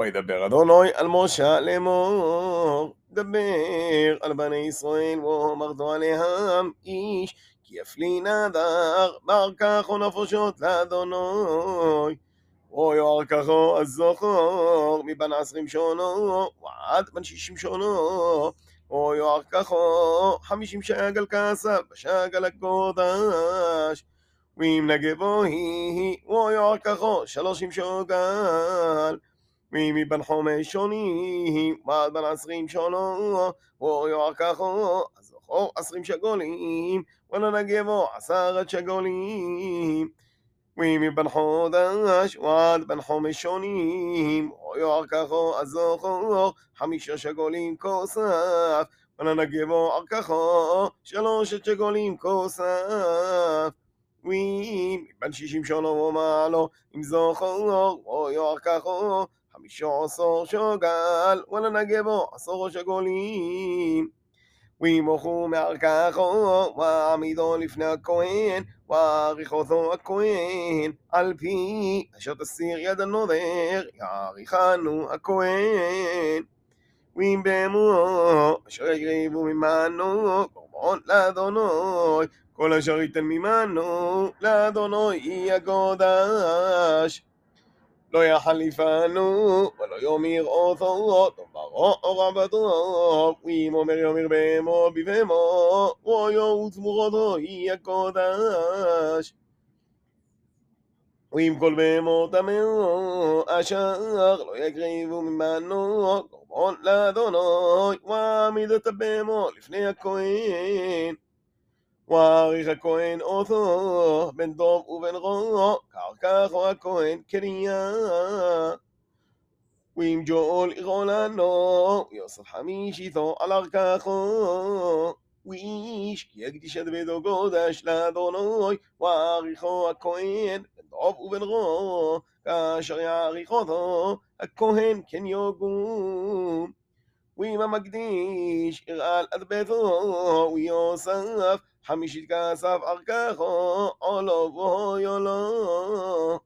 וידבר אדוני על משה לאמור, דבר על בני ישראל ואומרתו עליהם איש, כי יפלי נדר, בר כחו נפושות לאדוני. ויואר כחו הזוכר, מבין עשרים שונו, ועד בן שישים שונו. ויואר כחו, חמישים שגל כסף, בשגל הקודש. ואם נגבו היא, ויואר כחו, שלושים שוגל. ומבן חומש שונים, ועד בן עשרים שונו, ויואר כחו, הזוכר עשרים שגולים, ולנגבו עשרת שגולים. ומבן חודש ועד בן חומש שונים, ויואר כחו הזוכר, חמישה שגולים כוסף, ולנגבו ערככו, שלושת שגולים כוסף. ומבן שישים שונו ומעלו, עם זוכר, ויואר כחו, חמישה עשר שוגל, ולנגבו עשרו שגולים. וימוכו מערככו, ועמידו לפני הכהן, ועריכותו הכהן, על פי אשר תסיר יד הנודר, יעריכנו הכהן. ואם באמורו, אשר יקריבו ממנו, קורבן לאדוני, כל אשר ייתן ממנו, לאדוני יהיה הקודש. לא יחליפנו, ולא יאמר אותו, תאמרו בטוב, ואם אומר יאמר בהמו בבהמו, ויעוץ מורדו היא הקודש. ואם כל בהמו טמאו, אשר לא יקריבו ממנו, קורבן לאדוני, ועמיד את הבהמו לפני הכהן. ועריך הכהן אותו, בין טוב ובין רע, קרקח או הכהן קריאה. ואם ג'ול יראו לנו, יוסף חמישיתו על ערככו. ואיש כי יקדיש את ביתו קודש לאדוני, ועריכו הכהן, בין טוב ובין רע, כאשר יעריך אותו, הכהן כן יוגום. ואם המקדיש ירעל עד ביתו, ויוסף חמישית כסף ערככו, עולו ויולו.